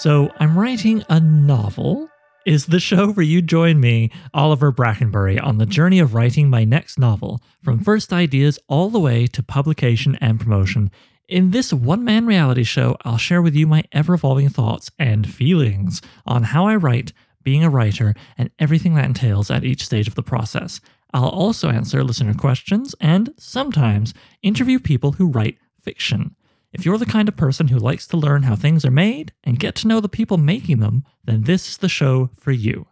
So, I'm writing a novel. Is the show where you join me, Oliver Brackenbury, on the journey of writing my next novel, from first ideas all the way to publication and promotion. In this one man reality show, I'll share with you my ever evolving thoughts and feelings on how I write, being a writer, and everything that entails at each stage of the process. I'll also answer listener questions and sometimes interview people who write fiction. If you're the kind of person who likes to learn how things are made and get to know the people making them, then this is the show for you.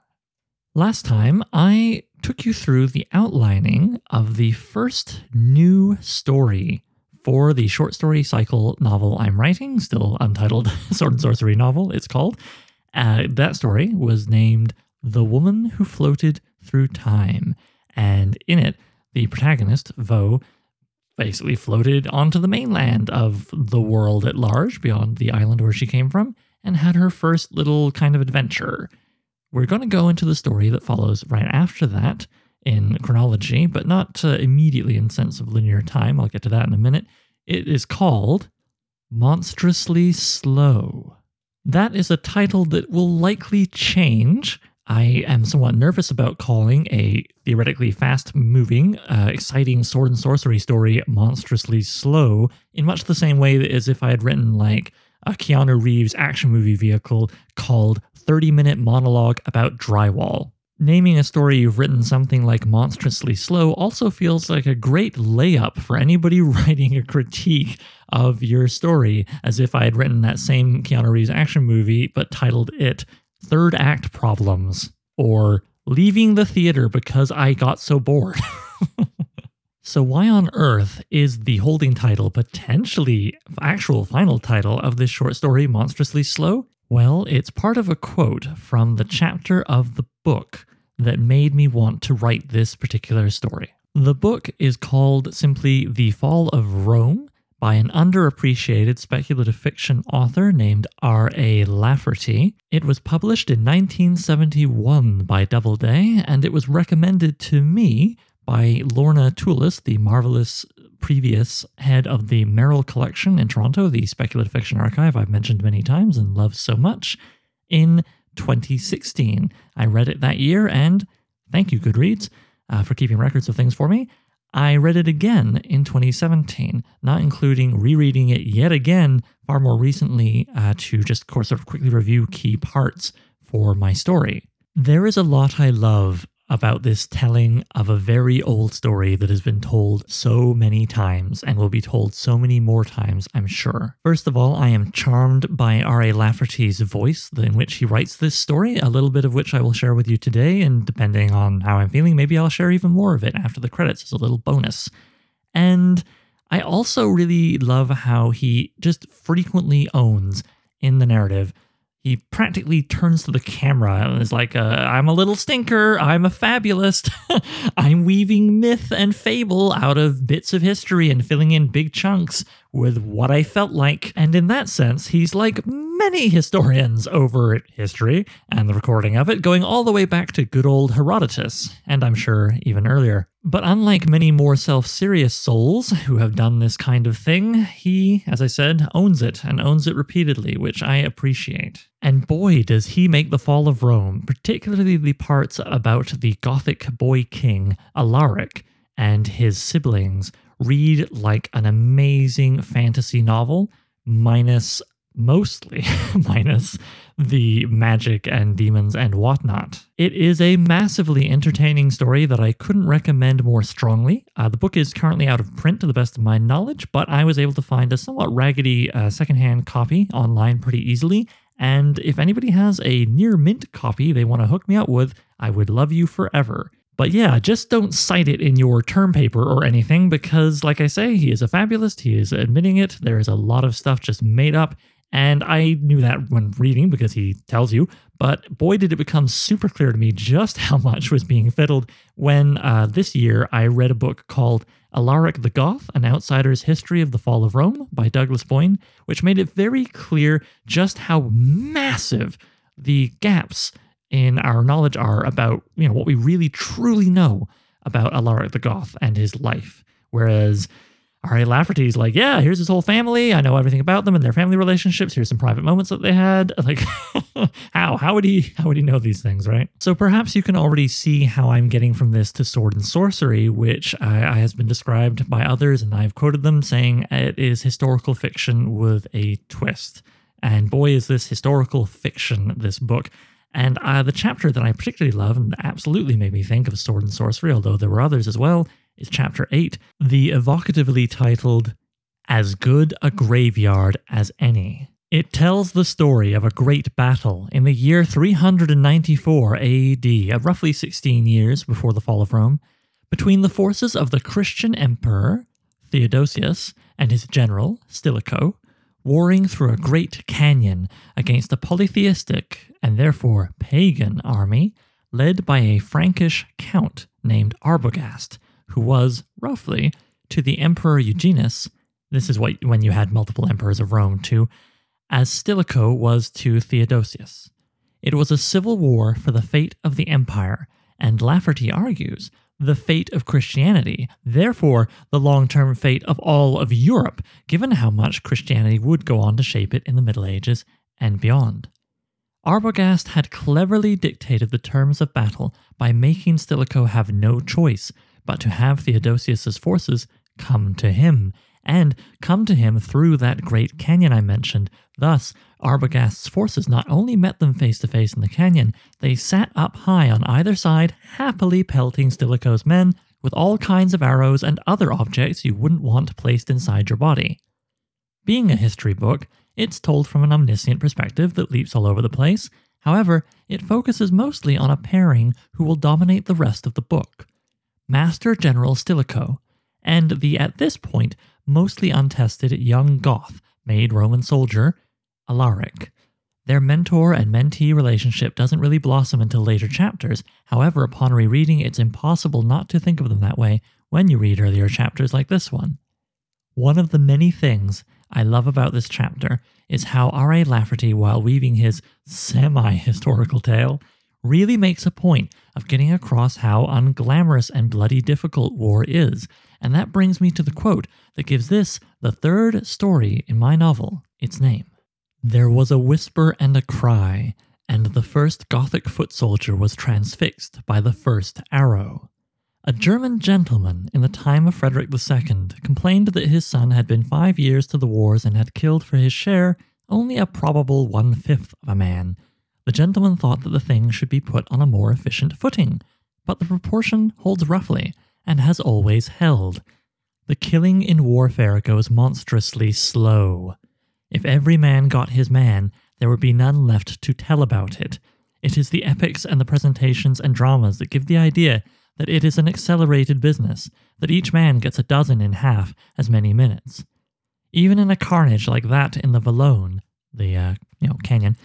Last time, I took you through the outlining of the first new story for the short story cycle novel I'm writing, still untitled Sword and Sorcery novel, it's called. Uh, that story was named The Woman Who Floated Through Time. And in it, the protagonist, Vo, basically floated onto the mainland of the world at large, beyond the island where she came from, and had her first little kind of adventure. We're going to go into the story that follows right after that in chronology, but not uh, immediately in sense of linear time. I'll get to that in a minute. It is called Monstrously Slow. That is a title that will likely change I am somewhat nervous about calling a theoretically fast moving, uh, exciting sword and sorcery story monstrously slow in much the same way as if I had written like a Keanu Reeves action movie vehicle called 30 Minute Monologue About Drywall. Naming a story you've written something like monstrously slow also feels like a great layup for anybody writing a critique of your story, as if I had written that same Keanu Reeves action movie but titled it third act problems or leaving the theater because I got so bored. so, why on earth is the holding title potentially actual final title of this short story monstrously slow? Well, it's part of a quote from the chapter of the book that made me want to write this particular story. The book is called simply The Fall of Rome by an underappreciated speculative fiction author named R.A. Lafferty. It was published in 1971 by Doubleday, and it was recommended to me by Lorna Toolis, the marvelous previous head of the Merril Collection in Toronto, the speculative fiction archive I've mentioned many times and love so much, in 2016. I read it that year, and thank you, Goodreads, uh, for keeping records of things for me. I read it again in 2017, not including rereading it yet again far more recently uh, to just sort of quickly review key parts for my story. There is a lot I love about this telling of a very old story that has been told so many times and will be told so many more times, I'm sure. First of all, I am charmed by R.A. Lafferty's voice in which he writes this story, a little bit of which I will share with you today, and depending on how I'm feeling, maybe I'll share even more of it after the credits as a little bonus. And I also really love how he just frequently owns in the narrative he practically turns to the camera and is like, uh, I'm a little stinker. I'm a fabulist. I'm weaving myth and fable out of bits of history and filling in big chunks with what I felt like. And in that sense, he's like many historians over history and the recording of it, going all the way back to good old Herodotus, and I'm sure even earlier. But unlike many more self serious souls who have done this kind of thing, he, as I said, owns it and owns it repeatedly, which I appreciate. And boy, does he make the fall of Rome, particularly the parts about the Gothic boy king, Alaric, and his siblings, read like an amazing fantasy novel, minus mostly minus the magic and demons and whatnot. It is a massively entertaining story that I couldn't recommend more strongly. Uh, the book is currently out of print to the best of my knowledge, but I was able to find a somewhat raggedy uh, secondhand copy online pretty easily. And if anybody has a near mint copy they want to hook me up with, I would love you forever. But yeah, just don't cite it in your term paper or anything because, like I say, he is a fabulist. He is admitting it. There is a lot of stuff just made up. And I knew that when reading because he tells you, but boy, did it become super clear to me just how much was being fiddled when uh, this year I read a book called Alaric the Goth An Outsider's History of the Fall of Rome by Douglas Boin, which made it very clear just how massive the gaps in our knowledge are about you know what we really truly know about Alaric the Goth and his life. Whereas R.A. Lafferty's like, yeah, here's his whole family. I know everything about them and their family relationships. Here's some private moments that they had. Like, how? How would he? How would he know these things, right? So perhaps you can already see how I'm getting from this to sword and sorcery, which uh, has been described by others, and I've quoted them saying it is historical fiction with a twist. And boy, is this historical fiction! This book. And uh, the chapter that I particularly love and absolutely made me think of Sword and Sorcery, although there were others as well, is chapter 8, the evocatively titled As Good a Graveyard as Any. It tells the story of a great battle in the year 394 AD, uh, roughly 16 years before the fall of Rome, between the forces of the Christian emperor, Theodosius, and his general, Stilicho, warring through a great canyon against a polytheistic and therefore pagan army led by a Frankish count named Arbogast, who was, roughly, to the Emperor Eugenius, this is what when you had multiple emperors of Rome too, as Stilicho was to Theodosius. It was a civil war for the fate of the empire, and Lafferty argues the fate of Christianity, therefore the long-term fate of all of Europe, given how much Christianity would go on to shape it in the Middle Ages and beyond. Arbogast had cleverly dictated the terms of battle by making Stilicho have no choice but to have Theodosius's forces come to him, and come to him through that great canyon I mentioned. Thus, Arbogast's forces not only met them face to face in the canyon, they sat up high on either side, happily pelting Stilicho's men with all kinds of arrows and other objects you wouldn't want placed inside your body. Being a history book, it's told from an omniscient perspective that leaps all over the place. However, it focuses mostly on a pairing who will dominate the rest of the book. Master General Stilicho, and the at this point mostly untested young Goth made Roman soldier, Alaric. Their mentor and mentee relationship doesn't really blossom until later chapters. However, upon rereading, it's impossible not to think of them that way when you read earlier chapters like this one. One of the many things I love about this chapter is how R.A. Lafferty, while weaving his semi historical tale, really makes a point of getting across how unglamorous and bloody difficult war is. And that brings me to the quote that gives this, the third story in my novel, its name. There was a whisper and a cry, and the first Gothic foot soldier was transfixed by the first arrow. A German gentleman in the time of Frederick II complained that his son had been five years to the wars and had killed for his share only a probable one fifth of a man, the gentleman thought that the thing should be put on a more efficient footing, but the proportion holds roughly, and has always held. The killing in warfare goes monstrously slow. If every man got his man, there would be none left to tell about it. It is the epics and the presentations and dramas that give the idea that it is an accelerated business, that each man gets a dozen in half as many minutes. Even in a carnage like that in the Vallone, the uh, you know canyon,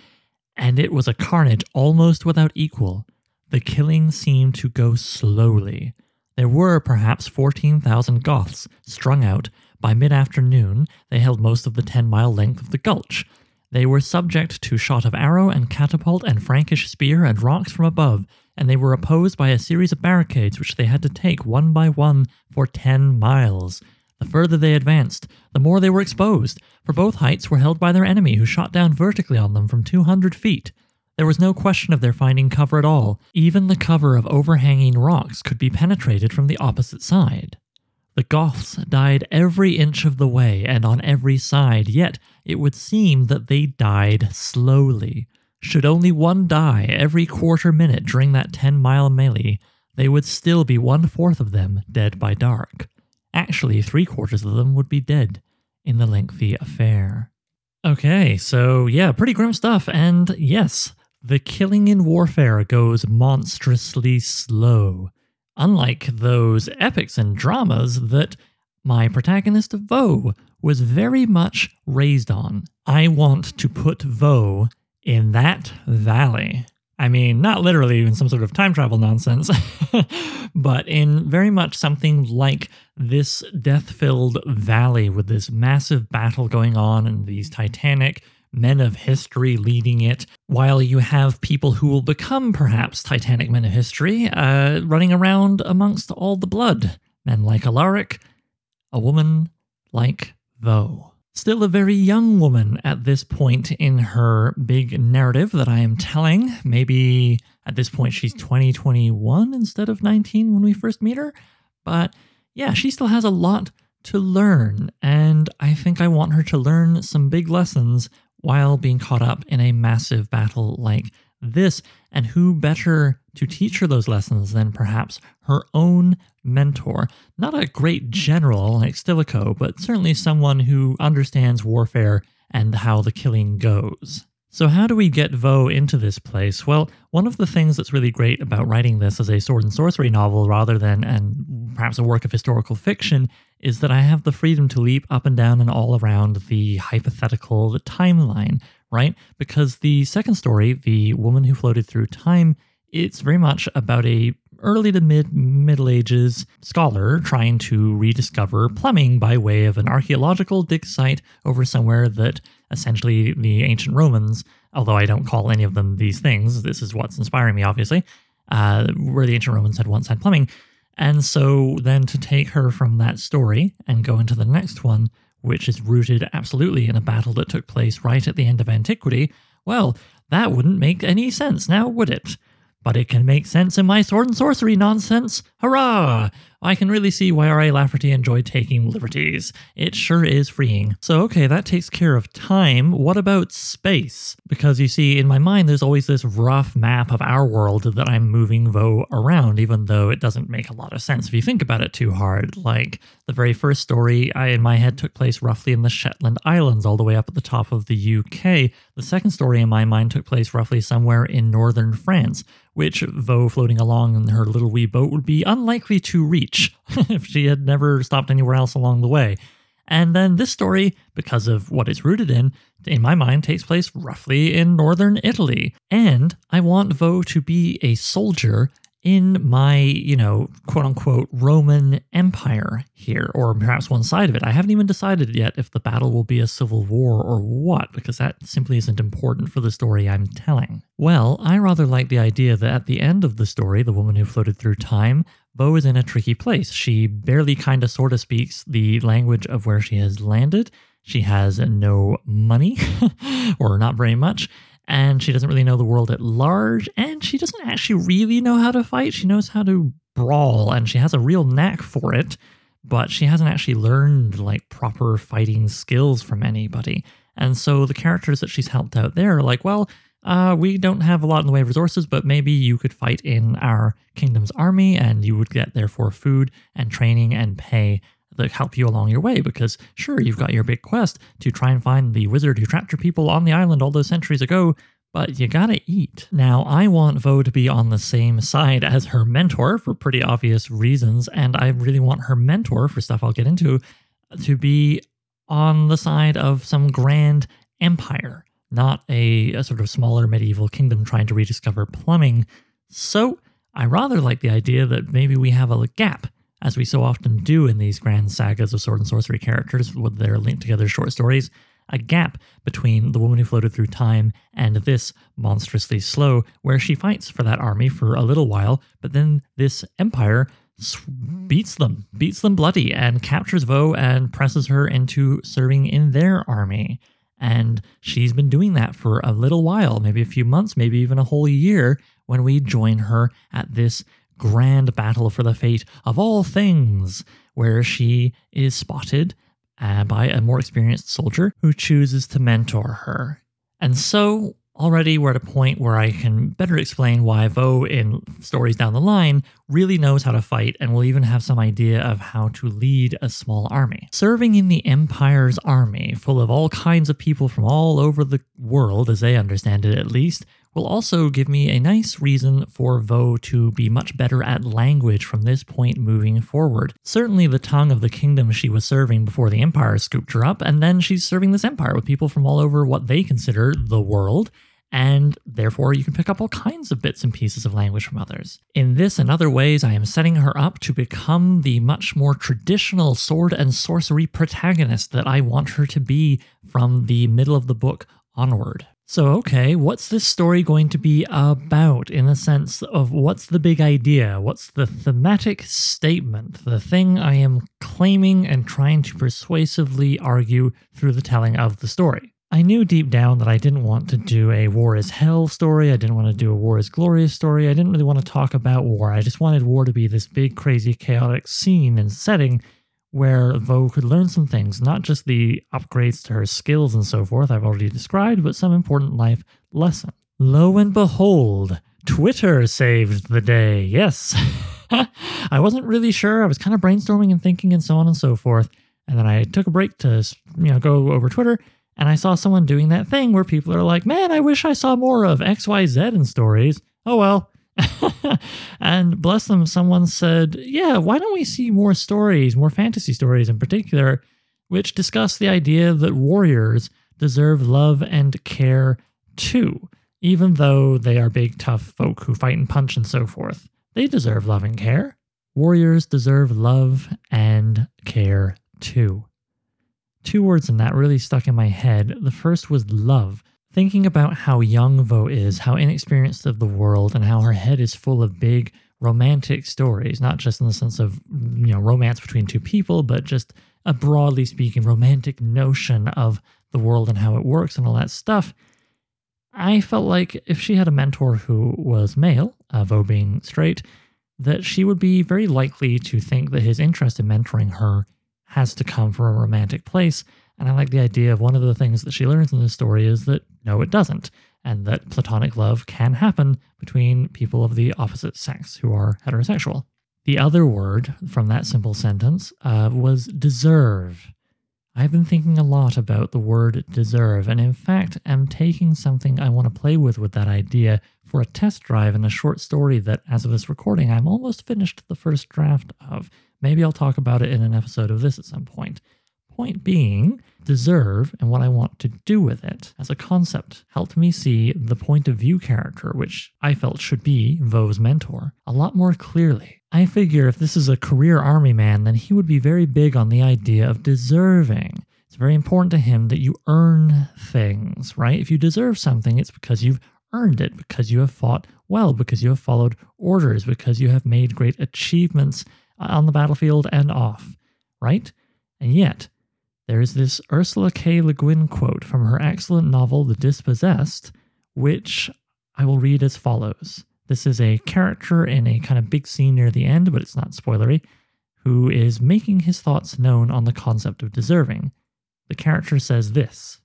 and it was a carnage almost without equal. The killing seemed to go slowly. There were perhaps 14,000 Goths strung out. By mid afternoon, they held most of the 10 mile length of the gulch. They were subject to shot of arrow and catapult and Frankish spear and rocks from above, and they were opposed by a series of barricades which they had to take one by one for 10 miles. The further they advanced, the more they were exposed, for both heights were held by their enemy, who shot down vertically on them from 200 feet. There was no question of their finding cover at all. Even the cover of overhanging rocks could be penetrated from the opposite side. The Goths died every inch of the way and on every side, yet it would seem that they died slowly. Should only one die every quarter minute during that 10 mile melee, they would still be one fourth of them dead by dark. Actually, three quarters of them would be dead in the lengthy affair. Okay, so yeah, pretty grim stuff. And yes, the killing in warfare goes monstrously slow. Unlike those epics and dramas that my protagonist Vo was very much raised on. I want to put Vo in that valley. I mean, not literally in some sort of time travel nonsense, but in very much something like this death filled valley with this massive battle going on and these titanic men of history leading it, while you have people who will become perhaps titanic men of history uh, running around amongst all the blood. Men like Alaric, a woman like Vo. Still a very young woman at this point in her big narrative that I am telling. Maybe at this point she's 2021 20, instead of 19 when we first meet her. But yeah, she still has a lot to learn, and I think I want her to learn some big lessons while being caught up in a massive battle like this. And who better to teach her those lessons than perhaps her own mentor? Not a great general like Stilicho, but certainly someone who understands warfare and how the killing goes. So, how do we get Vo into this place? Well, one of the things that's really great about writing this as a sword and sorcery novel rather than and perhaps a work of historical fiction is that I have the freedom to leap up and down and all around the hypothetical, the timeline, right? Because the second story, The Woman Who Floated Through Time, it's very much about a early to mid Middle Ages scholar trying to rediscover plumbing by way of an archaeological dig site over somewhere that essentially the ancient Romans, although I don't call any of them these things, this is what's inspiring me, obviously, uh, where the ancient Romans had once had plumbing. And so then to take her from that story and go into the next one, which is rooted absolutely in a battle that took place right at the end of antiquity, well, that wouldn't make any sense now, would it? But it can make sense in my sword and sorcery nonsense. Hurrah! I can really see why R.A. Lafferty enjoyed taking liberties. It sure is freeing. So, okay, that takes care of time. What about space? Because you see, in my mind, there's always this rough map of our world that I'm moving Vo around, even though it doesn't make a lot of sense if you think about it too hard. Like, the very first story I, in my head took place roughly in the Shetland Islands, all the way up at the top of the UK. The second story in my mind took place roughly somewhere in northern France which, Vo floating along in her little wee boat, would be unlikely to reach if she had never stopped anywhere else along the way. And then this story, because of what it's rooted in, in my mind takes place roughly in northern Italy. And I want Vo to be a soldier in my, you know, quote unquote Roman Empire here, or perhaps one side of it. I haven't even decided yet if the battle will be a civil war or what, because that simply isn't important for the story I'm telling. Well, I rather like the idea that at the end of the story, the woman who floated through time, Vo is in a tricky place. She barely kind of sort of speaks the language of where she has landed. She has no money, or not very much and she doesn't really know the world at large, and she doesn't actually really know how to fight. She knows how to brawl, and she has a real knack for it, but she hasn't actually learned like proper fighting skills from anybody. And so the characters that she's helped out there are like, well, uh, we don't have a lot in the way of resources, but maybe you could fight in our kingdom's army and you would get therefore food and training and pay that help you along your way because sure you've got your big quest to try and find the wizard who trapped your people on the island all those centuries ago but you gotta eat. Now, I want Vo to be on the same side as her mentor for pretty obvious reasons, and I really want her mentor, for stuff I'll get into, to be on the side of some grand empire, not a, a sort of smaller medieval kingdom trying to rediscover plumbing. So, I rather like the idea that maybe we have a gap as we so often do in these grand sagas of sword and sorcery characters with their linked together short stories, a gap between the woman who floated through time and this monstrously slow, where she fights for that army for a little while, but then this empire beats them, beats them bloody, and captures Vo and presses her into serving in their army. And she's been doing that for a little while, maybe a few months, maybe even a whole year, when we join her at this grand battle for the fate of all things, where she is spotted uh, by a more experienced soldier who chooses to mentor her. And so already we're at a point where I can better explain why Vo in stories down the line really knows how to fight and will even have some idea of how to lead a small army. Serving in the Empire's army, full of all kinds of people from all over the world, as they understand it at least, will also give me a nice reason for Vo to be much better at language from this point moving forward. Certainly, the tongue of the kingdom she was serving before the Empire scooped her up, and then she's serving this empire with people from all over what they consider the world. And therefore, you can pick up all kinds of bits and pieces of language from others. In this and other ways, I am setting her up to become the much more traditional sword and sorcery protagonist that I want her to be from the middle of the book onward. So, okay, what's this story going to be about in the sense of what's the big idea? What's the thematic statement? The thing I am claiming and trying to persuasively argue through the telling of the story. I knew deep down that I didn't want to do a war is hell story. I didn't want to do a war is glorious story. I didn't really want to talk about war. I just wanted war to be this big, crazy, chaotic scene and setting where Vo could learn some things, not just the upgrades to her skills and so forth I've already described, but some important life lesson. Lo and behold, Twitter saved the day. Yes. I wasn't really sure. I was kind of brainstorming and thinking and so on and so forth. And then I took a break to, you know, go over Twitter and I saw someone doing that thing where people are like, "Man, I wish I saw more of XYZ in stories." Oh well, and bless them, someone said, Yeah, why don't we see more stories, more fantasy stories in particular, which discuss the idea that warriors deserve love and care too, even though they are big, tough folk who fight and punch and so forth. They deserve love and care. Warriors deserve love and care too. Two words in that really stuck in my head. The first was love thinking about how young Vo is, how inexperienced of the world, and how her head is full of big romantic stories, not just in the sense of you know romance between two people, but just a broadly speaking romantic notion of the world and how it works and all that stuff. I felt like if she had a mentor who was male, uh, Vo being straight, that she would be very likely to think that his interest in mentoring her has to come from a romantic place and I like the idea of one of the things that she learns in this story is that no, it doesn't, and that platonic love can happen between people of the opposite sex who are heterosexual. The other word from that simple sentence uh, was deserve. I've been thinking a lot about the word deserve, and in fact, am taking something I want to play with with that idea for a test drive in a short story that, as of this recording, I'm almost finished the first draft of. Maybe I'll talk about it in an episode of this at some point. Point being, deserve and what I want to do with it as a concept helped me see the point of view character, which I felt should be Vo's mentor, a lot more clearly. I figure if this is a career army man, then he would be very big on the idea of deserving. It's very important to him that you earn things, right? If you deserve something, it's because you've earned it, because you have fought well, because you have followed orders, because you have made great achievements uh, on the battlefield and off, right? And yet, there is this Ursula K. Le Guin quote from her excellent novel, The Dispossessed, which I will read as follows. This is a character in a kind of big scene near the end, but it's not spoilery, who is making his thoughts known on the concept of deserving. The character says this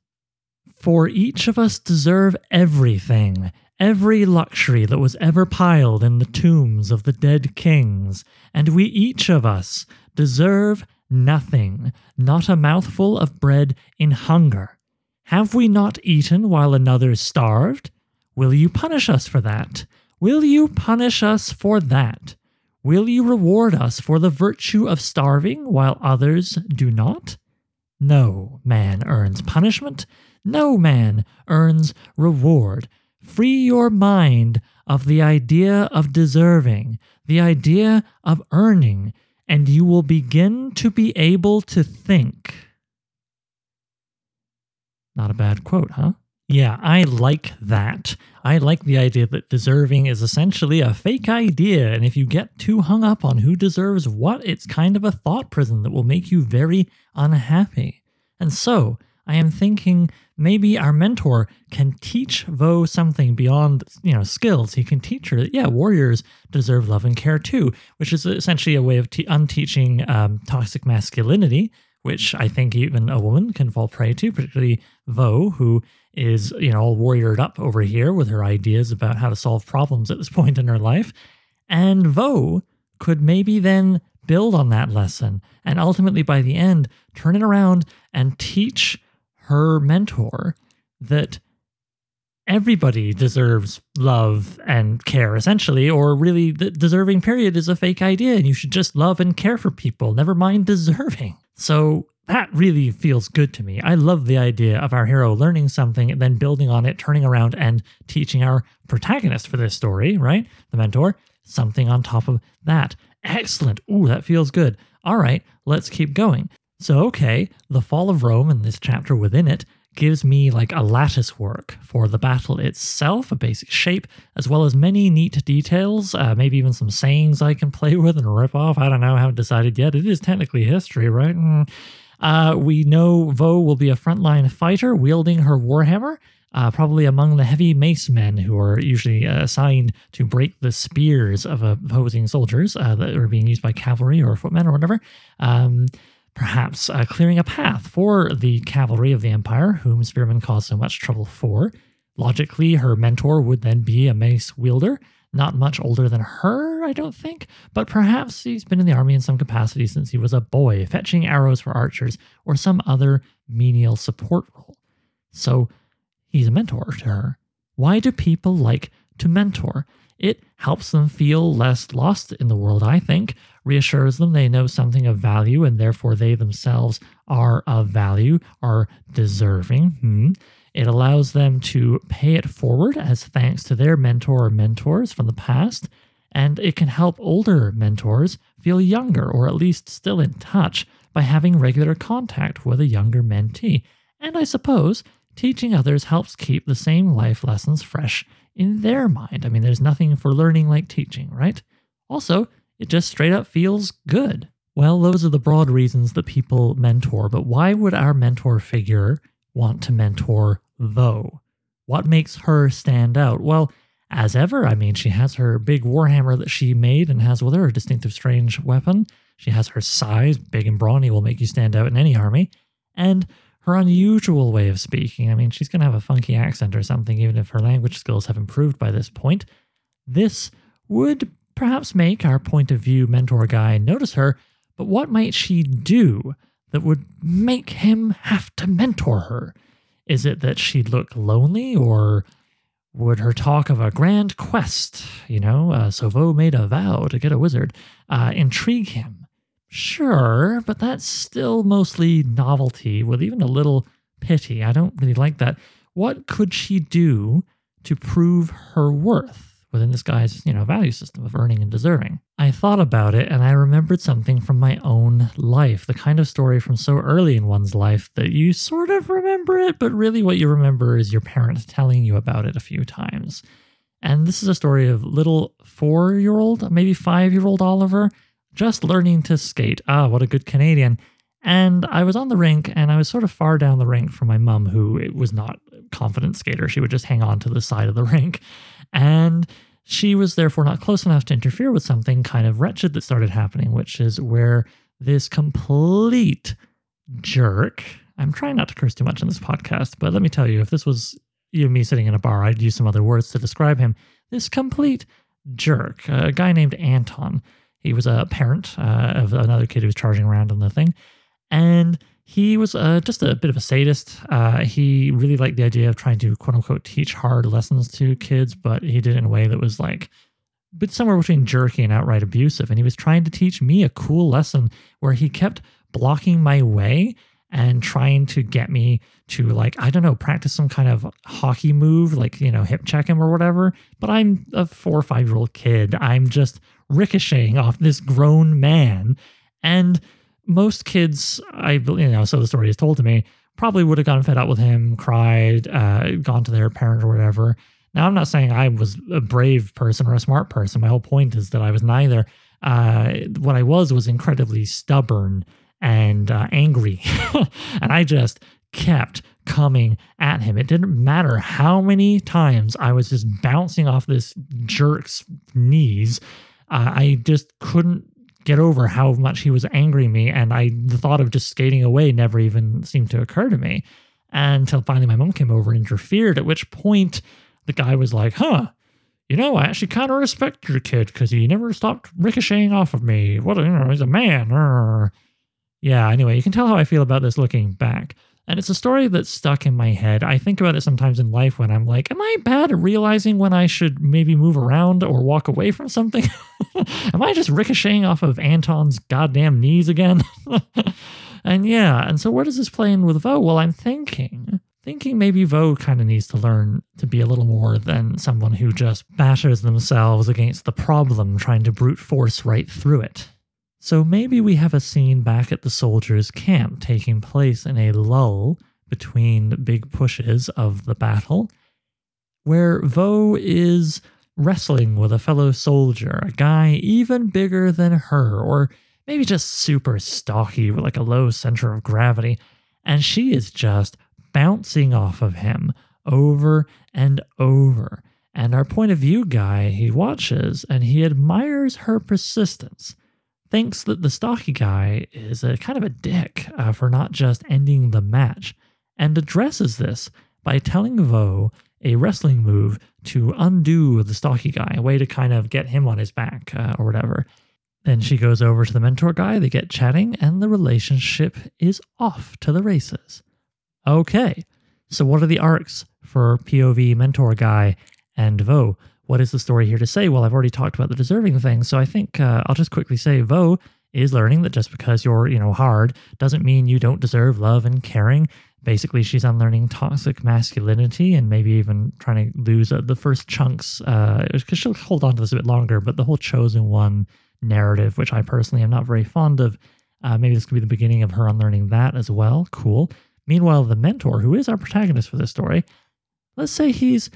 For each of us deserve everything, every luxury that was ever piled in the tombs of the dead kings, and we each of us deserve nothing, not a mouthful of bread in hunger. Have we not eaten while another starved? Will you punish us for that? Will you punish us for that? Will you reward us for the virtue of starving while others do not? No man earns punishment. No man earns reward. Free your mind of the idea of deserving, the idea of earning, and you will begin to be able to think. Not a bad quote, huh? Yeah, I like that. I like the idea that deserving is essentially a fake idea, and if you get too hung up on who deserves what, it's kind of a thought prison that will make you very unhappy. And so, I am thinking maybe our mentor can teach Vo something beyond, you know, skills. He can teach her that, yeah, warriors deserve love and care too, which is essentially a way of te- unteaching um, toxic masculinity, which I think even a woman can fall prey to, particularly Vo, who is, you know, all warriored up over here with her ideas about how to solve problems at this point in her life. And Vo could maybe then build on that lesson and ultimately by the end turn it around and teach her mentor that everybody deserves love and care, essentially, or really the deserving period is a fake idea and you should just love and care for people, never mind deserving. So that really feels good to me. I love the idea of our hero learning something and then building on it, turning around and teaching our protagonist for this story, right? The mentor, something on top of that. Excellent. Ooh, that feels good. All right, let's keep going. So, okay, the fall of Rome and this chapter within it gives me like a lattice work for the battle itself, a basic shape, as well as many neat details, uh, maybe even some sayings I can play with and rip off. I don't know, I haven't decided yet. It is technically history, right? Mm. Uh, we know Vo will be a frontline fighter wielding her warhammer. Uh, probably among the heavy mace men who are usually uh, assigned to break the spears of opposing soldiers uh, that are being used by cavalry or footmen or whatever. Um, perhaps uh, clearing a path for the cavalry of the Empire, whom Spearman caused so much trouble for. Logically, her mentor would then be a mace wielder, not much older than her, I don't think, but perhaps he's been in the army in some capacity since he was a boy, fetching arrows for archers or some other menial support role. So he's a mentor to her. Why do people like to mentor? It helps them feel less lost in the world, I think, reassures them they know something of value and therefore they themselves are of value, are deserving. Hmm. It allows them to pay it forward as thanks to their mentor or mentors from the past, and it can help older mentors feel younger or at least still in touch by having regular contact with a younger mentee. And I suppose teaching others helps keep the same life lessons fresh in their mind. I mean, there's nothing for learning like teaching, right? Also, it just straight up feels good. Well, those are the broad reasons that people mentor, but why would our mentor figure want to mentor Vo? What makes her stand out? Well, as ever, I mean, she has her big warhammer that she made and has with her a distinctive strange weapon. She has her size, big and brawny, will make you stand out in any army. And her unusual way of speaking. I mean, she's going to have a funky accent or something, even if her language skills have improved by this point. This would perhaps make our point of view mentor guy notice her, but what might she do that would make him have to mentor her? Is it that she'd look lonely, or would her talk of a grand quest, you know, uh, Sovo made a vow to get a wizard, uh, intrigue him? Sure, but that's still mostly novelty with even a little pity. I don't really like that. What could she do to prove her worth within this guy's, you know, value system of earning and deserving? I thought about it and I remembered something from my own life, the kind of story from so early in one's life that you sort of remember it, but really what you remember is your parents telling you about it a few times. And this is a story of little four year old, maybe five year old Oliver just learning to skate. Ah, what a good Canadian. And I was on the rink and I was sort of far down the rink from my mum, who was not a confident skater. She would just hang on to the side of the rink. And she was therefore not close enough to interfere with something kind of wretched that started happening, which is where this complete jerk. I'm trying not to curse too much in this podcast, but let me tell you, if this was you and me sitting in a bar, I'd use some other words to describe him. This complete jerk, a guy named Anton, he was a parent uh, of another kid who was charging around on the thing. And he was uh, just a bit of a sadist. Uh, he really liked the idea of trying to quote unquote teach hard lessons to kids, but he did it in a way that was like, but somewhere between jerky and outright abusive. And he was trying to teach me a cool lesson where he kept blocking my way and trying to get me to like i don't know practice some kind of hockey move like you know hip check him or whatever but i'm a four or five year old kid i'm just ricocheting off this grown man. And most kids, I you know, so the story is told to me, probably would have gotten fed up with him, cried, uh, gone to their parent or whatever. Now, I'm not saying I was a brave person or a smart person. My whole point is that I was neither. Uh, what I was was incredibly stubborn and uh, angry. and I just kept coming at him. It didn't matter how many times I was just bouncing off this jerk's knees uh, I just couldn't get over how much he was angering me, and I the thought of just skating away never even seemed to occur to me until finally my mom came over and interfered. At which point the guy was like, "Huh." You know, I actually kind of respect your kid because he never stopped ricocheting off of me. What, you know, he's a man. Yeah, anyway, you can tell how I feel about this looking back. And it's a story that's stuck in my head. I think about it sometimes in life when I'm like, am I bad at realizing when I should maybe move around or walk away from something? am I just ricocheting off of Anton's goddamn knees again? and yeah, and so where does this play in with Vo? Well, I'm thinking, thinking maybe Vo kind of needs to learn to be a little more than someone who just batters themselves against the problem, trying to brute force right through it. So maybe we have a scene back at the soldiers' camp taking place in a lull between big pushes of the battle, where Vo is wrestling with a fellow soldier, a guy even bigger than her, or maybe just super stocky with like a low center of gravity, and she is just bouncing off of him over and over. And our point of view guy, he watches and he admires her persistence, thinks that the stocky guy is a kind of a dick uh, for not just ending the match, and addresses this by telling Vo a wrestling move to undo the stocky guy, a way to kind of get him on his back uh, or whatever. Then she goes over to the mentor guy, they get chatting, and the relationship is off to the races. Okay, so what are the arcs for POV mentor guy and Vo? What is the story here to say? Well, I've already talked about the deserving thing, so I think uh, I'll just quickly say Vo is learning that just because you're, you know, hard doesn't mean you don't deserve love and caring. Basically she's unlearning toxic masculinity and maybe even trying to lose uh, the first chunks because uh, she'll hold on to this a bit longer but the whole chosen one narrative which i personally am not very fond of uh, maybe this could be the beginning of her unlearning that as well. Cool. Meanwhile the mentor who is our protagonist for this story let's say he's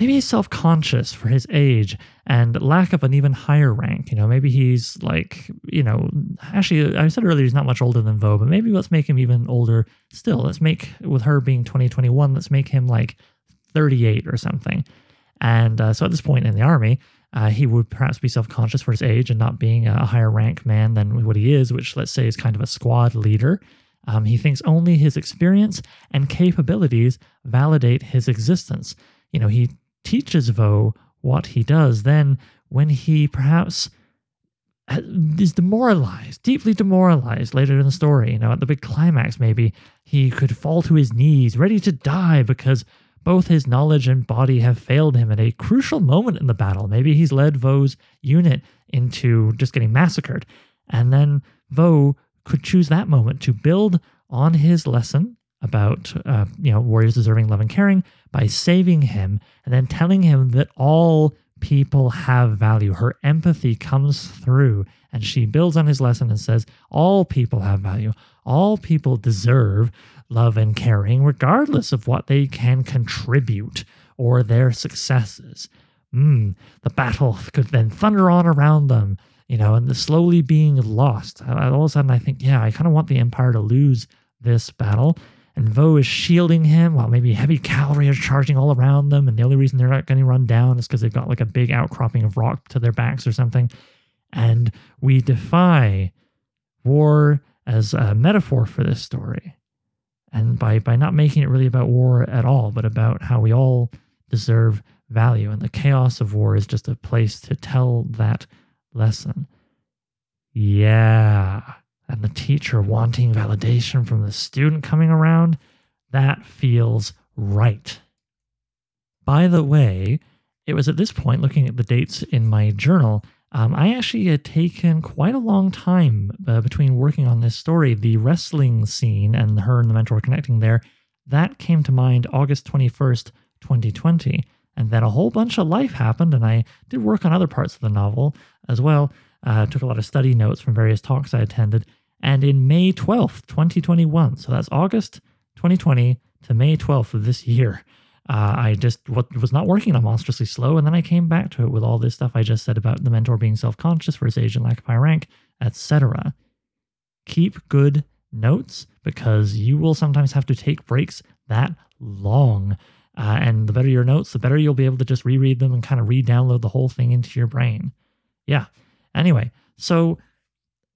maybe he's self-conscious for his age and lack of an even higher rank. You know, maybe he's like, you know, actually, I said earlier he's not much older than Vo, but maybe let's make him even older still. Let's make, with her being 2021, let's make him like 38 or something. And uh, so at this point in the army, uh, he would perhaps be self conscious for his age and not being a higher rank man than what he is, which let's say is kind of a squad leader. Um, he thinks only his experience and capabilities validate his existence. You know, he teaches Vo what he does, then when he perhaps is demoralized, deeply demoralized later in the story, you know, at the big climax, maybe he could fall to his knees, ready to die because both his knowledge and body have failed him at a crucial moment in the battle. Maybe he's led Vo's unit into just getting massacred. And then Vo could choose that moment to build on his lesson about uh, you know warriors deserving love and caring by saving him and then telling him that all people have value. Her empathy comes through and she builds on his lesson and says all people have value. All people deserve love and caring regardless of what they can contribute or their successes. Mm, the battle could then thunder on around them you know and the slowly being lost. All of a sudden i think yeah i kind of want the empire to lose this battle and Vo is shielding him while maybe heavy cavalry are charging all around them. And the only reason they're not getting run down is because they've got like a big outcropping of rock to their backs or something. And we defy war as a metaphor for this story. And by, by not making it really about war at all, but about how we all deserve value. And the chaos of war is just a place to tell that lesson. Yeah and the teacher wanting validation from the student coming around, that feels right. By the way, it was at this point, looking at the dates in my journal, um, I actually had taken quite a long time uh, between working on this story. The wrestling scene and her and the mentor connecting there, that came to mind August 21st, 2020. And then a whole bunch of life happened, and I did work on other parts of the novel as well. Uh, took a lot of study notes from various talks I attended, and in May 12th, 2021, so that's August 2020 to May 12th of this year, uh, I just was not working on Monstrously Slow, and then I came back to it with all this stuff I just said about the mentor being self-conscious for his age and lack of high rank, etc. Keep good notes because you will sometimes have to take breaks that long. Uh, and the better your notes, the better you'll be able to just reread them and kind of re-download the whole thing into your brain. Yeah. Anyway, so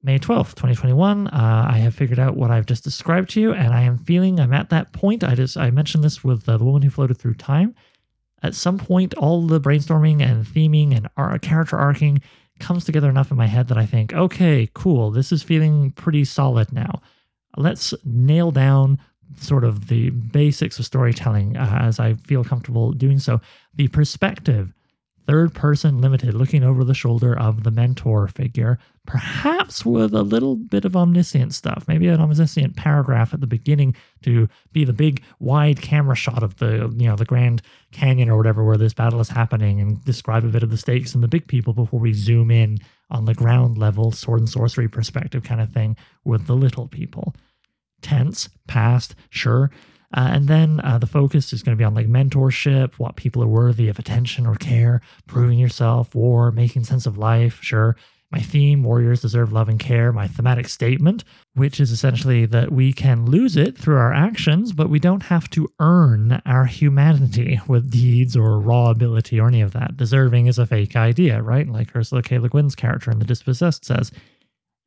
May 12th, 2021, uh, I have figured out what I've just described to you, and I am feeling I'm at that point. I just I mentioned this with uh, the woman who floated through time. At some point, all the brainstorming and theming and ar- character arcing comes together enough in my head that I think, okay, cool, this is feeling pretty solid now. Let's nail down sort of the basics of storytelling uh, as I feel comfortable doing so. The perspective third person limited, looking over the shoulder of the mentor figure, perhaps with a little bit of omniscient stuff, maybe an omniscient paragraph at the beginning to be the big wide camera shot of the you know the Grand Canyon or whatever where this battle is happening and describe a bit of the stakes and the big people before we zoom in on the ground level sword and sorcery perspective kind of thing with the little people. tense, past, sure. Uh, and then uh, the focus is going to be on like mentorship, what people are worthy of attention or care, proving yourself, war, making sense of life, sure. My theme, warriors deserve love and care. My thematic statement, which is essentially that we can lose it through our actions, but we don't have to earn our humanity with deeds or raw ability or any of that. Deserving is a fake idea, right? Like Ursula K. Le Guin's character in The Dispossessed says.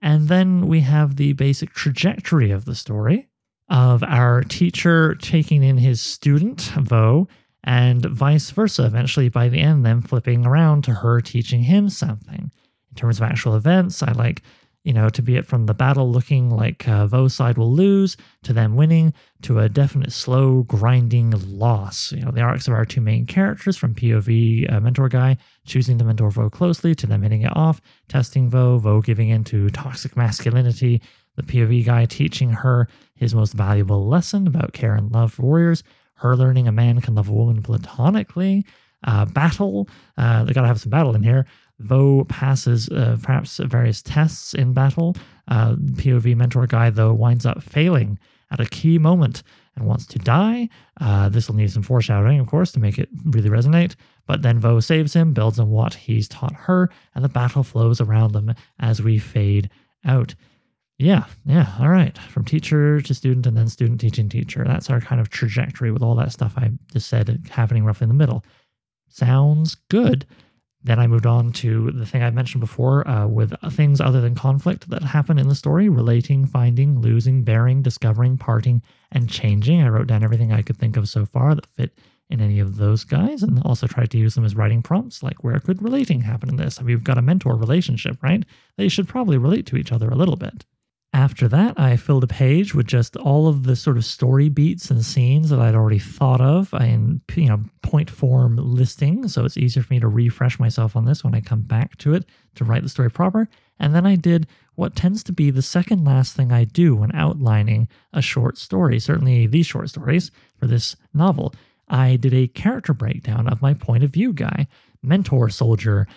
And then we have the basic trajectory of the story of our teacher taking in his student, Vo, and vice versa, eventually by the end, then flipping around to her teaching him something terms of actual events, I like, you know, to be it from the battle looking like uh, Vo's side will lose to them winning to a definite slow grinding loss. You know, the arcs of our two main characters from POV uh, mentor guy choosing to mentor Vo closely to them hitting it off, testing Vo, Vo giving in to toxic masculinity, the POV guy teaching her his most valuable lesson about care and love for warriors, her learning a man can love a woman platonically, uh, battle, uh, they gotta have some battle in here, Vo passes uh, perhaps various tests in battle. Uh, POV mentor guy, though, winds up failing at a key moment and wants to die. Uh, this will need some foreshadowing, of course, to make it really resonate. But then Vo saves him, builds on what he's taught her, and the battle flows around them as we fade out. Yeah, yeah, all right. From teacher to student and then student teaching teacher. That's our kind of trajectory with all that stuff I just said happening roughly in the middle. Sounds good. Then I moved on to the thing I've mentioned before uh, with things other than conflict that happen in the story relating, finding, losing, bearing, discovering, parting, and changing. I wrote down everything I could think of so far that fit in any of those guys and also tried to use them as writing prompts like where could relating happen in this? I mean, we've got a mentor relationship, right? They should probably relate to each other a little bit. After that, I filled a page with just all of the sort of story beats and scenes that I'd already thought of in you know point form listing, so it's easier for me to refresh myself on this when I come back to it to write the story proper. And then I did what tends to be the second last thing I do when outlining a short story, certainly these short stories for this novel. I did a character breakdown of my point of view guy, mentor soldier,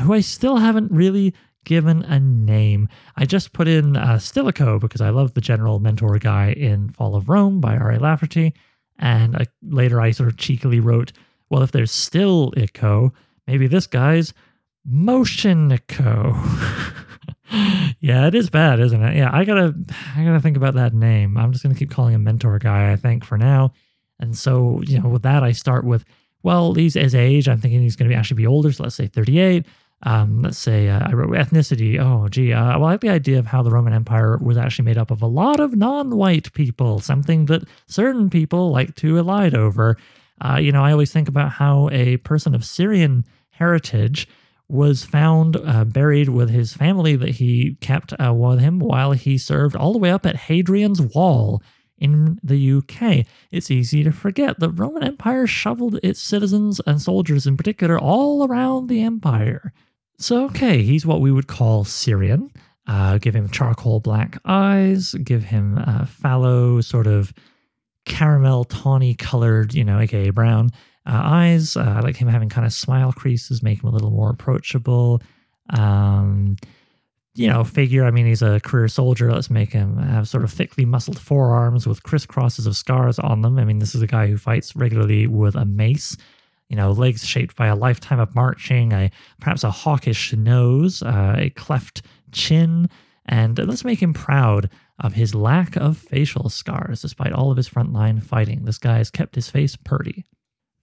who I still haven't really given a name. I just put in uh, Stilicho because I love the general mentor guy in Fall of Rome by R.A. Lafferty. And I, later I sort of cheekily wrote, well, if there's still Ico, maybe this guy's Motion Motionico. yeah, it is bad, isn't it? Yeah, I gotta I gotta think about that name. I'm just gonna keep calling him mentor guy, I think, for now. And so, you know, with that I start with, well, he's his age. I'm thinking he's gonna be actually be older, so let's say 38 um, let's say uh, I wrote ethnicity. Oh, gee. Uh, well, I like the idea of how the Roman Empire was actually made up of a lot of non-white people, something that certain people like to elide over. Uh, you know, I always think about how a person of Syrian heritage was found uh, buried with his family that he kept uh, with him while he served all the way up at Hadrian's Wall in the UK. It's easy to forget the Roman Empire shoveled its citizens and soldiers in particular all around the empire. So, okay, he's what we would call Syrian. Uh, give him charcoal black eyes, give him uh, fallow, sort of caramel tawny colored, you know, aka brown uh, eyes. Uh, I like him having kind of smile creases, make him a little more approachable. Um, you know, figure. I mean, he's a career soldier. Let's make him have sort of thickly muscled forearms with crisscrosses of scars on them. I mean, this is a guy who fights regularly with a mace you know, legs shaped by a lifetime of marching, a perhaps a hawkish nose, uh, a cleft chin, and let's make him proud of his lack of facial scars despite all of his frontline fighting. This guy has kept his face purty.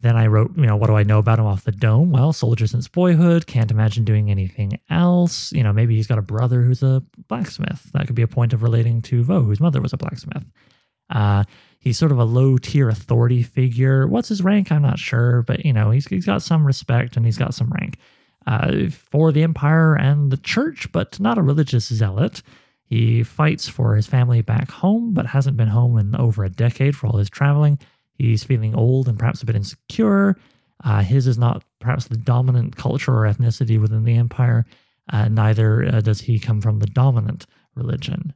Then I wrote, you know, what do I know about him off the dome? Well, soldier since boyhood, can't imagine doing anything else. You know, maybe he's got a brother who's a blacksmith. That could be a point of relating to Vo, whose mother was a blacksmith. Uh, he's sort of a low tier authority figure. What's his rank? I'm not sure, but you know, he's, he's got some respect and he's got some rank uh, for the empire and the church, but not a religious zealot. He fights for his family back home, but hasn't been home in over a decade for all his traveling. He's feeling old and perhaps a bit insecure. Uh, his is not perhaps the dominant culture or ethnicity within the empire. Uh, neither uh, does he come from the dominant religion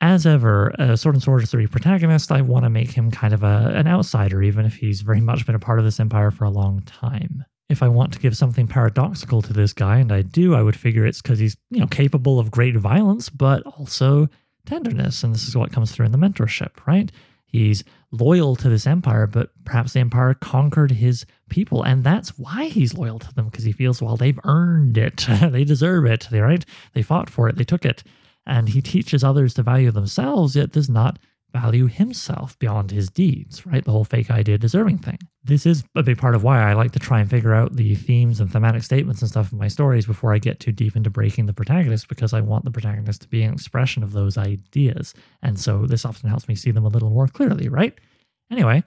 as ever, a Sword and Sorcery 3 protagonist, I want to make him kind of a, an outsider, even if he's very much been a part of this empire for a long time. If I want to give something paradoxical to this guy, and I do, I would figure it's because he's, you know, capable of great violence, but also tenderness. And this is what comes through in the mentorship, right? He's loyal to this empire, but perhaps the empire conquered his people. And that's why he's loyal to them, because he feels, well, they've earned it. they deserve it, right? They fought for it, they took it. And he teaches others to value themselves, yet does not value himself beyond his deeds, right? The whole fake idea deserving thing. This is a big part of why I like to try and figure out the themes and thematic statements and stuff in my stories before I get too deep into breaking the protagonist, because I want the protagonist to be an expression of those ideas. And so this often helps me see them a little more clearly, right? Anyway,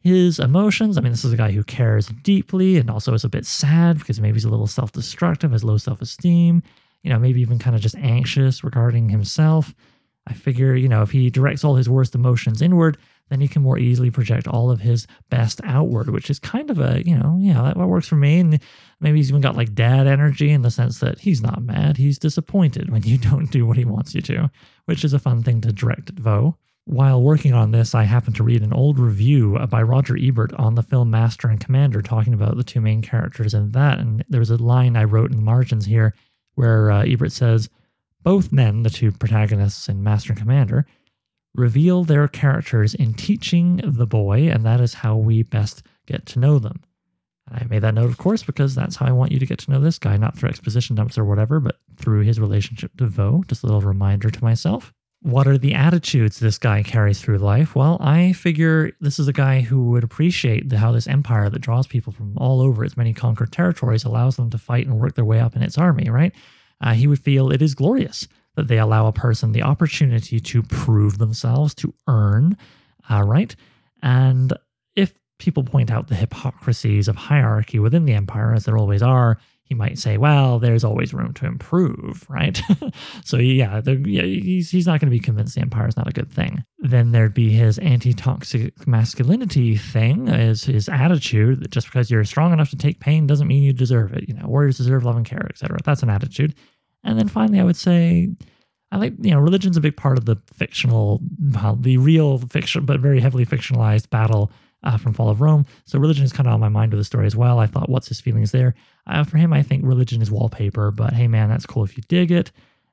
his emotions. I mean, this is a guy who cares deeply and also is a bit sad because maybe he's a little self destructive, has low self esteem, you know, maybe even kind of just anxious regarding himself. I figure, you know, if he directs all his worst emotions inward, then he can more easily project all of his best outward, which is kind of a, you know, yeah, that, works for me. And maybe he's even got like dad energy in the sense that he's not mad, he's disappointed when you don't do what he wants you to, which is a fun thing to direct at Vo. While working on this, I happened to read an old review uh, by Roger Ebert on the film Master and Commander, talking about the two main characters in that. And there was a line I wrote in the margins here where uh, Ebert says, both men, the two protagonists in Master and Commander, reveal their characters in teaching the boy, and that is how we best get to know them. I made that note, of course, because that's how I want you to get to know this guy, not through exposition dumps or whatever, but through his relationship to Vo. Just a little reminder to myself. What are the attitudes this guy carries through life? Well, I figure this is a guy who would appreciate the, how this empire that draws people from all over its many conquered territories allows them to fight and work their way up in its army, right? uh, he would feel it is glorious that they allow a person the opportunity to prove themselves, to earn, uh, right? And if people point out the hypocrisies of hierarchy within the empire, as there always are, he might say, well, there's always room to improve, right? so, yeah, yeah, he's, he's not going to be convinced the empire is not a good thing. Then there'd be his anti toxic masculinity thing, is his attitude that just because you're strong enough to take pain doesn't mean you deserve it. You know, warriors deserve love and care, etc. That's an attitude. And then finally, I would say, I like, you know, religion's a big part of the fictional, well, the real fiction, but very heavily fictionalized battle uh, from Fall of Rome. So religion is kind of on my mind with the story as well. I thought, what's his feelings there? Uh, for him, I think religion is wallpaper, but hey, man, that's cool if you dig it.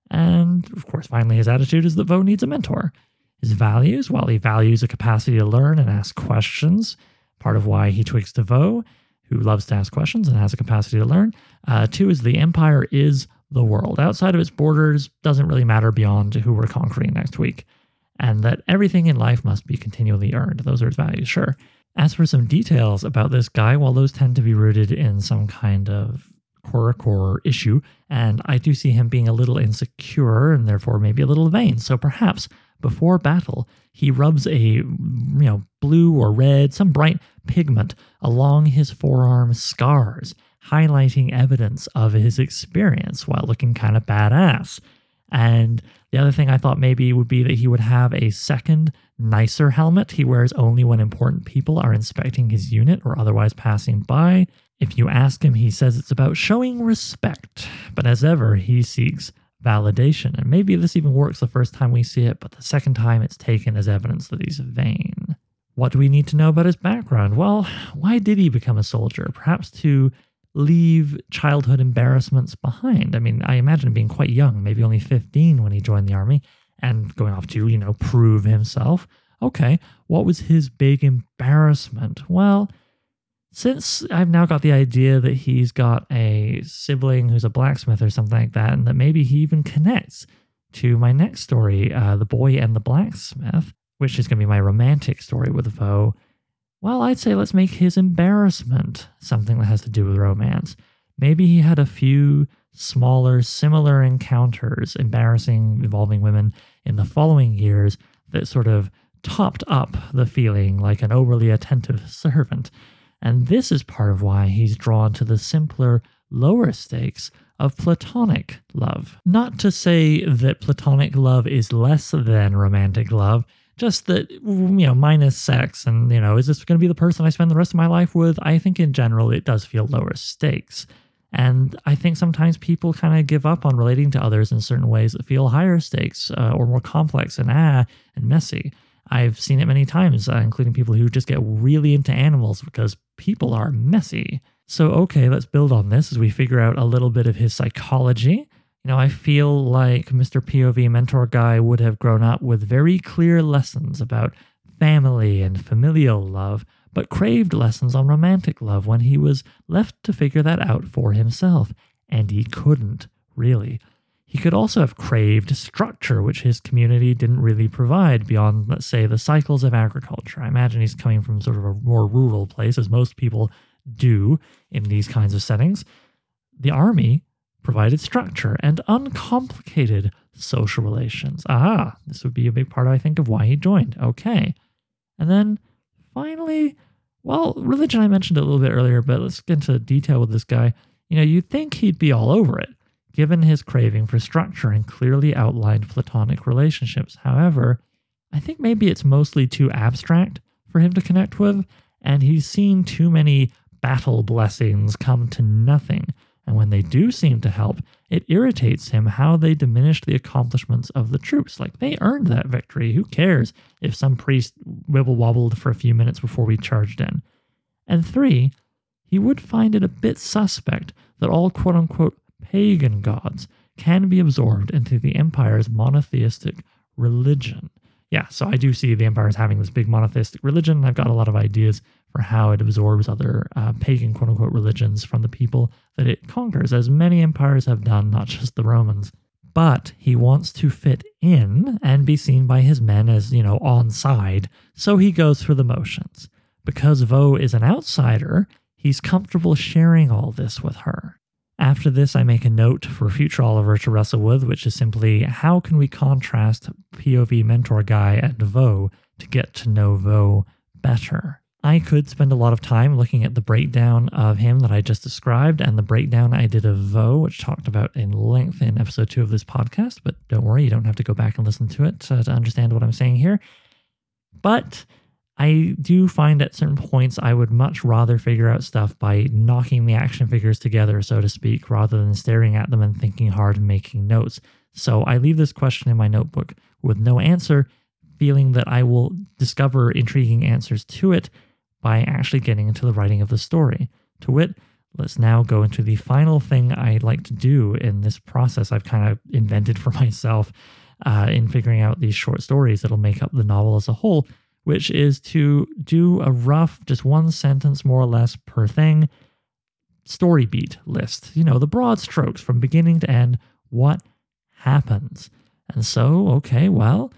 And of course, finally, his attitude is that Vo needs a mentor. His values, while he values a capacity to learn and ask questions, part of why he twigs to Vo, who loves to ask questions and has a capacity to learn. Uh, two is the empire is the world. Outside of its borders doesn't really matter beyond who we're conquering next week. And that everything in life must be continually earned. Those are his values, sure. As for some details about this guy, well, those tend to be rooted in some kind of core issue, and I do see him being a little insecure and therefore maybe a little vain. So perhaps before battle, he rubs a you know blue or red, some bright pigment along his forearm scars, highlighting evidence of his experience while looking kind of badass. And the other thing I thought maybe would be that he would have a second, nicer helmet he wears only when important people are inspecting his unit or otherwise passing by. If you ask him, he says it's about showing respect, but as ever, he seeks validation. And maybe this even works the first time we see it, but the second time it's taken as evidence that he's vain. What do we need to know about his background? Well, why did he become a soldier? Perhaps to leave childhood embarrassments behind. I mean, I imagine being quite young, maybe only 15 when he joined the army, and going off to, you know, prove himself. Okay, what was his big embarrassment? Well, since I've now got the idea that he's got a sibling who's a blacksmith or something like that, and that maybe he even connects to my next story, uh, The Boy and the Blacksmith, which is going to be my romantic story with Vo, well, I'd say let's make his embarrassment something that has to do with romance. Maybe he had a few smaller, similar encounters, embarrassing, involving women in the following years that sort of topped up the feeling like an overly attentive servant. And this is part of why he's drawn to the simpler, lower stakes of platonic love. Not to say that platonic love is less than romantic love, just that you know minus sex and you know is this going to be the person i spend the rest of my life with? I think in general it does feel lower stakes. And i think sometimes people kind of give up on relating to others in certain ways that feel higher stakes uh, or more complex and ah and messy. I've seen it many times uh, including people who just get really into animals because people are messy. So okay let's build on this as we figure out a little bit of his psychology You know, I feel like Mr. POV mentor guy would have grown up with very clear lessons about family and familial love, but craved lessons on romantic love when he was left to figure that out for himself. And he couldn't, really. He could also have craved structure, which his community didn't really provide beyond, let's say, the cycles of agriculture. I imagine he's coming from sort of a more rural place, as most people do in these kinds of settings. The army provided structure and uncomplicated social relations. Aha, this would be a big part, I think, of why he joined. Okay. And then finally, well, religion I mentioned a little bit earlier, but let's get into detail with this guy. You know, you'd think he'd be all over it, given his craving for structure and clearly outlined platonic relationships. However, I think maybe it's mostly too abstract for him to connect with, and he's seen too many battle blessings come to nothing and when they do seem to help, it irritates him how they diminish the accomplishments of the troops. Like they earned that victory. Who cares if some priest wibble wobbled for a few minutes before we charged in? And three, he would find it a bit suspect that all quote unquote pagan gods can be absorbed into the Empire's monotheistic religion. Yeah, so I do see the Empire as having this big monotheistic religion. I've got a lot of ideas for how it absorbs other uh, pagan quote unquote religions from the people that it conquers, as many empires have done, not just the Romans. But he wants to fit in and be seen by his men as, you know, on side, so he goes through the motions. Because Vo is an outsider, he's comfortable sharing all this with her. After this, I make a note for future Oliver to wrestle with, which is simply how can we contrast POV mentor guy and Vo to get to know Vo better? I could spend a lot of time looking at the breakdown of him that I just described and the breakdown I did of Vo, which talked about in length in episode two of this podcast. But don't worry, you don't have to go back and listen to it to, to understand what I'm saying here. But I do find at certain points I would much rather figure out stuff by knocking the action figures together, so to speak, rather than staring at them and thinking hard and making notes. So I leave this question in my notebook with no answer, feeling that I will discover intriguing answers to it by actually getting into the writing of the story. To wit, let's now go into the final thing I'd like to do in this process I've kind of invented for myself uh, in figuring out these short stories that'll make up the novel as a whole, which is to do a rough, just one sentence more or less per thing, story beat list. You know, the broad strokes from beginning to end, what happens. And so, okay, well,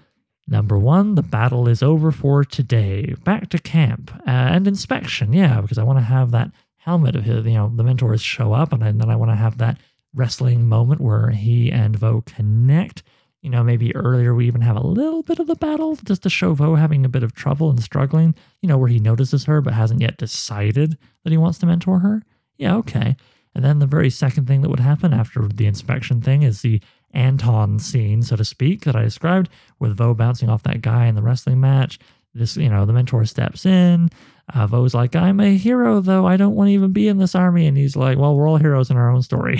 Number one, the battle is over for today. Back to camp uh, and inspection. Yeah, because I want to have that helmet of his, you know, the mentors show up and, then I want to have that wrestling moment where he and Vo connect. You know, maybe earlier we even have a little bit of the battle just to show Vo having a bit of trouble and struggling, you know, where he notices her but hasn't yet decided that he wants to mentor her. Yeah, okay. And then the very second thing that would happen after the inspection thing is the Anton scene, so to speak, that I described, with Vo bouncing off that guy in the wrestling match. This, you know, the mentor steps in. Uh, Vo's like, I'm a hero, though. I don't want to even be in this army. And he's like, Well, we're all heroes in our own story.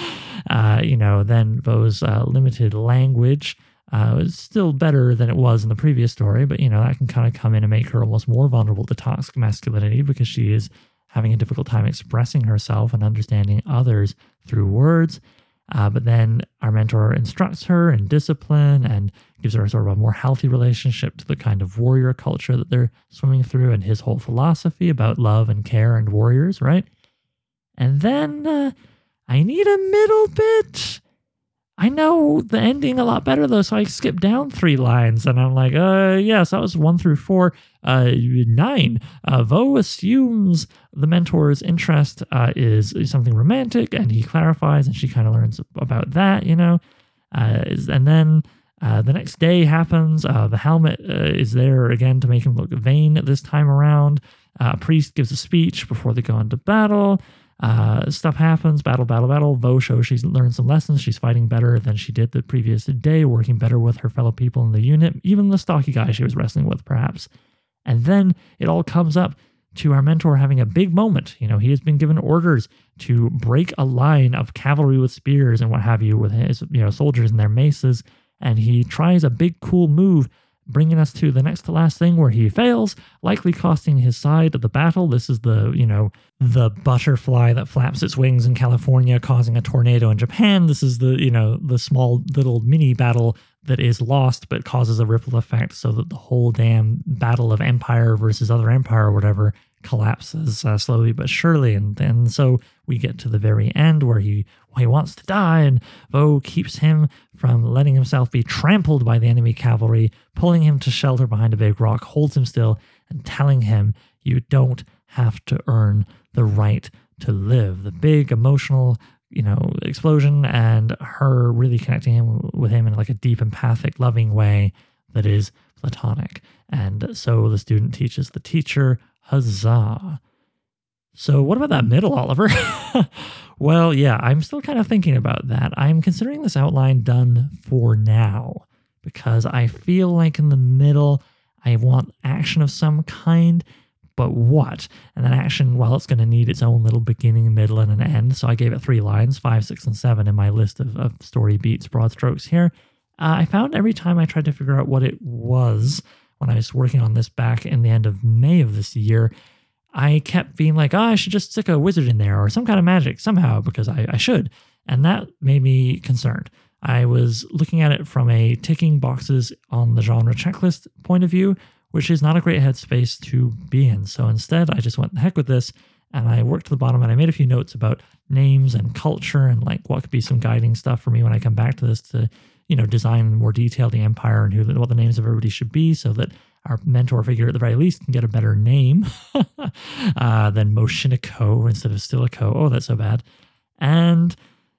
uh, you know, then Vo's uh, limited language uh, is still better than it was in the previous story, but, you know, that can kind of come in and make her almost more vulnerable to toxic masculinity because she is having a difficult time expressing herself and understanding others through words. Uh, but then our mentor instructs her in discipline and gives her sort of a more healthy relationship to the kind of warrior culture that they're swimming through and his whole philosophy about love and care and warriors, right? And then uh, I need a middle bit I know the ending a lot better though, so I skipped down three lines and I'm like, uh, yes, that was one through four. Uh, nine. Uh, Vo assumes the mentor's interest uh, is something romantic, and he clarifies, and she kind of learns about that, you know. Uh, and then uh, the next day happens. Uh, the helmet uh, is there again to make him look vain this time around. Uh, priest gives a speech before they go into battle. Uh, stuff happens, battle, battle, battle. Vo shows she's learned some lessons. She's fighting better than she did the previous day, working better with her fellow people in the unit, even the stocky guy she was wrestling with, perhaps. And then it all comes up to our mentor having a big moment. You know, he has been given orders to break a line of cavalry with spears and what have you with his, you know, soldiers and their maces. And he tries a big cool move bringing us to the next to last thing where he fails, likely costing his side of the battle. This is the, you know, the butterfly that flaps its wings in California, causing a tornado in Japan. This is the, you know, the small little mini battle that is lost but causes a ripple effect so that the whole damn battle of empire versus other empire or whatever collapses uh, slowly but surely. And then so we get to the very end where he he wants to die, and Vo keeps him from letting himself be trampled by the enemy cavalry, pulling him to shelter behind a big rock, holds him still, and telling him, You don't have to earn the right to live. The big emotional, you know, explosion, and her really connecting him with him in like a deep, empathic, loving way that is platonic. And so the student teaches the teacher, huzzah. So, what about that middle, Oliver? well, yeah, I'm still kind of thinking about that. I'm considering this outline done for now because I feel like in the middle, I want action of some kind, but what? And that action, well, it's going to need its own little beginning, middle, and an end. So I gave it three lines, five, six, and seven in my list of, of story beats, broad strokes here. Uh, I found every time I tried to figure out what it was when I was working on this back in the end of May of this year, I kept being like, oh, I should just stick a wizard in there or some kind of magic somehow because I, I should. And that made me concerned. I was looking at it from a ticking boxes on the genre checklist point of view, which is not a great headspace to be in. So instead, I just went the heck with this and I worked to the bottom and I made a few notes about names and culture and like what could be some guiding stuff for me when I come back to this to, you know, design in more detail the empire and who what the names of everybody should be so that our mentor figure at the very least can get a better name uh, than Moshiniko instead of Stilicho. Oh, that's so bad. And,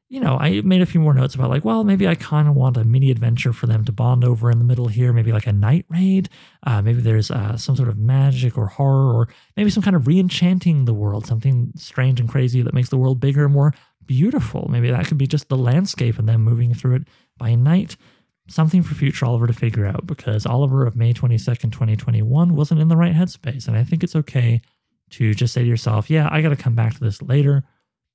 you know, I made a few more notes about like, well, maybe I kind of want a mini adventure for them to bond over in the middle here. Maybe like a night raid. Uh, maybe there's uh, some sort of magic or horror, or maybe some kind of re-enchanting the world, something strange and crazy that makes the world bigger and more beautiful. Maybe that could be just the landscape and them moving through it by night something for future Oliver to figure out because Oliver of May 22nd, 2021 wasn't in the right headspace. And I think it's okay to just say to yourself, yeah, I got to come back to this later,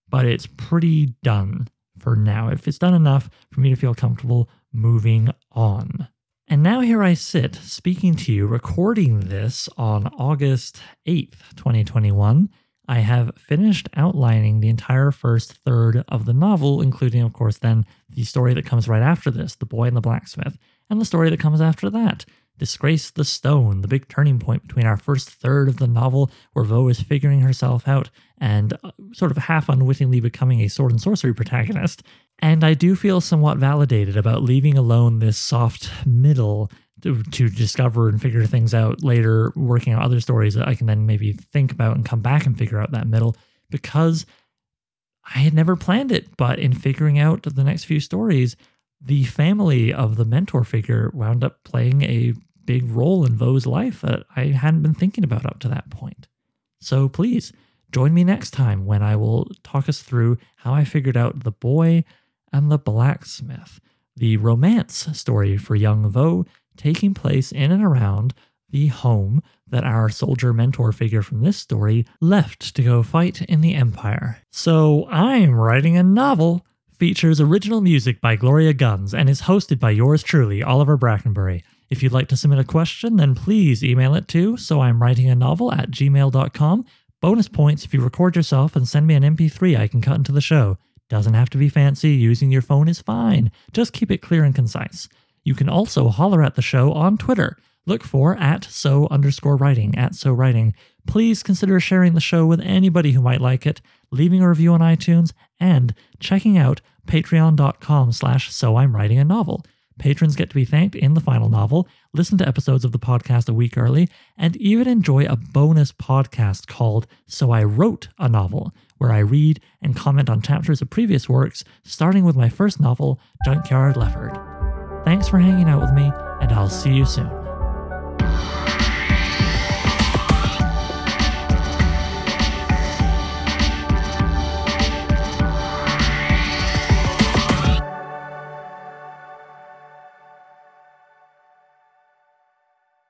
but it's pretty done for now. If it's done enough for me to feel comfortable moving on. And now here I sit speaking to you, recording this on August 8th, 2021. I have finished outlining the entire first third of the novel, including, of course, then the story that comes right after this, The Boy and the Blacksmith, and the story that comes after that, Disgrace the Stone, the big turning point between our first third of the novel, where Vo is figuring herself out and uh, sort of half unwittingly becoming a sword and sorcery protagonist. And I do feel somewhat validated about leaving alone this soft middle to, to discover and figure things out later, working on other stories that I can then maybe think about and come back and figure out that middle because I had never planned it. But in figuring out the next few stories, the family of the mentor figure wound up playing a big role in Vo's life that I hadn't been thinking about up to that point. So please join me next time when I will talk us through how I figured out the boy and the blacksmith, the romance story for young Vo taking place in and around the home that our soldier mentor figure from this story left to go fight in the Empire. So I'm writing a novel features original music by Gloria Guns and is hosted by yours truly, Oliver Brackenbury. If you'd like to submit a question, then please email it to so I'm writing a novel at gmail.com. Bonus points if you record yourself and send me an MP3 I can cut into the show. Doesn't have to be fancy, using your phone is fine. Just keep it clear and concise. You can also holler at the show on Twitter. Look for at so underscore writing, at so writing. Please consider sharing the show with anybody who might like it, leaving a review on iTunes, and checking out patreon.com slash so I'm writing a novel. Patrons get to be thanked in the final novel, listen to episodes of the podcast a week early, and even enjoy a bonus podcast called So I Wrote a Novel, where I read and comment on chapters of previous works, starting with my first novel, Junkyard Lefford. Thanks for hanging out with me, and I'll see you soon.